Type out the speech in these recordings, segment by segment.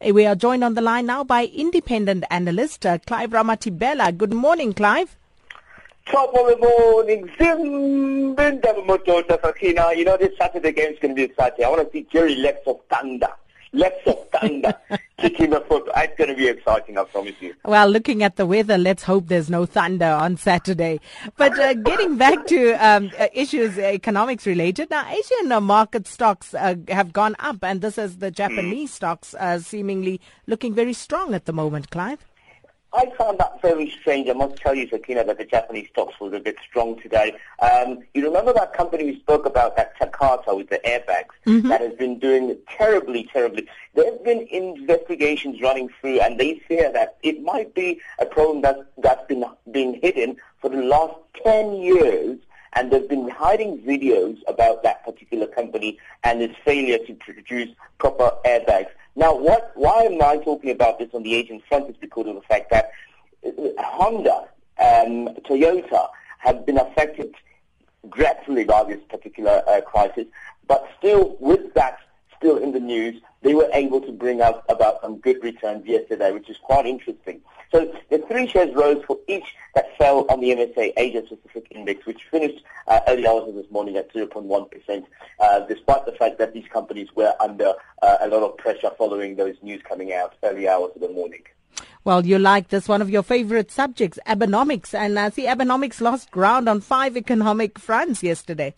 We are joined on the line now by independent analyst uh, Clive Ramathibela. Good morning, Clive. Top of the morning, Zimbabwe, You know, this Saturday game is going to be exciting. I want to see Jerry Lex of Thunder. Lex of Thunder kicking the foot. It's going to be exciting, I promise you. Well, looking at the weather, let's hope there's no thunder on Saturday. But uh, getting back to um, uh, issues uh, economics related, now Asian uh, market stocks uh, have gone up, and this is the Japanese mm. stocks uh, seemingly looking very strong at the moment, Clive. I found that very strange. I must tell you, Sakina, that the Japanese stocks was a bit strong today. Um, you remember that company we spoke about, that Takata with the airbags, mm-hmm. that has been doing terribly, terribly. There have been investigations running through, and they fear that it might be a problem that, that's been being hidden for the last 10 years and they've been hiding videos about that particular company and its failure to produce proper airbags. Now, what, why am I talking about this on the Asian front is because of the fact that uh, Honda and Toyota have been affected dreadfully by this particular uh, crisis, but still, with that still in the news, they were able to bring up about some good returns yesterday, which is quite interesting. So the three shares rose for each that fell on the MSCI Asia Pacific Index, which finished uh, early hours of this morning at 0.1%, uh, despite the fact that these companies were under uh, a lot of pressure following those news coming out early hours of the morning. Well, you like this, one of your favorite subjects, Abenomics. And I see Abenomics lost ground on five economic fronts yesterday.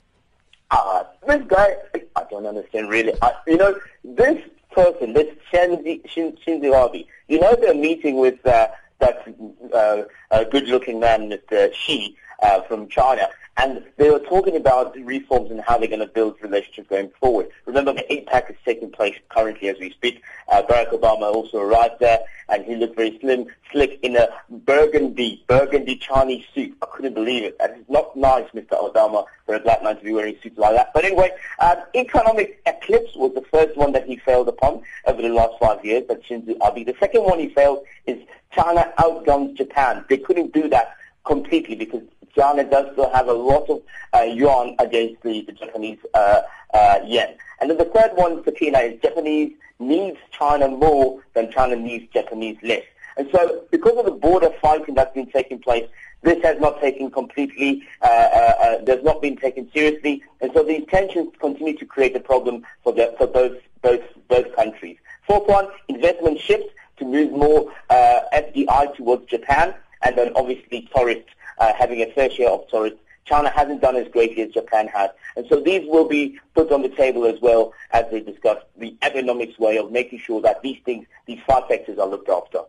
Uh, this guy, I don't understand really. I, you know, this person, this Shinzi, Shin, Shinzo Abe, you know they're meeting with uh, that uh, uh, good-looking man, Mr. Xi, uh, from China, and they were talking about reforms and how they're going to build relationships going forward. Remember, the APEC is taking place currently as we speak. Uh, Barack Obama also arrived there, and he looked very slim, slick in a burgundy, burgundy Chinese suit. I couldn't believe it. And it's not nice, Mr. Obama, for a black man to be wearing suits like that. But anyway, um, economic eclipse was the first one that he failed upon over the last five years, that Shinzo Abe. The second one he failed is China outguns Japan. They couldn't do that completely because China does still have a lot of uh, yuan against the, the Japanese uh, uh, yen. And then the third one, Sakina, is Japanese needs China more than China needs Japanese less. And so because of the border fighting that's been taking place, this has not taken completely, uh, uh, uh, not been taken seriously, and so these tensions continue to create a problem for, the, for both, both, both countries. Fourth one, investment shifts to move more uh, FDI towards Japan, and then obviously tourists uh, having a fair share of tourists. China hasn't done as greatly as Japan has. And so these will be put on the table as well as they discuss the economics way of making sure that these things, these five sectors are looked after.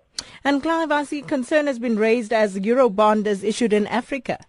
And Clive, I see concern has been raised as Eurobond is issued in Africa.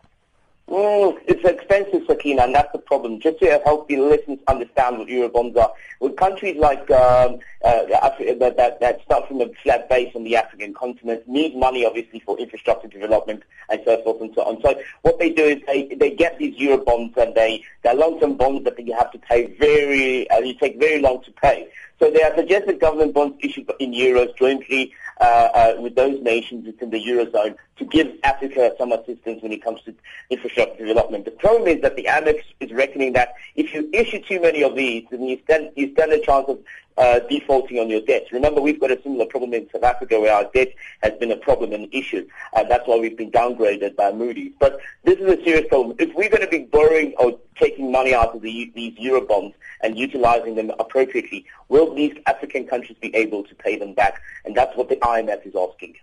Mm, it's expensive, Sakina, and that's the problem. Just to help the listeners understand what Eurobonds are, with countries like um, uh, Africa, that, that, start from a flat base on the African continent need money, obviously, for infrastructure development and so forth and so on. So what they do is they, they get these Eurobonds and they, they're long-term bonds that you have to pay very, uh, you take very long to pay. So they are suggested government bonds issued in euros jointly uh, uh, with those nations within the eurozone to give Africa some assistance when it comes to infrastructure development. The problem is that the IMF is reckoning that if you issue too many of these, then you stand, you stand a chance of uh, defaulting on your debt. Remember, we've got a similar problem in South Africa where our debt has been a problem and issue, and that's why we've been downgraded by Moody's. But this is a serious problem. If we're going to be borrowing or taking money out of the, these Eurobonds and utilizing them appropriately, will these African countries be able to pay them back? And that's what the IMF is asking.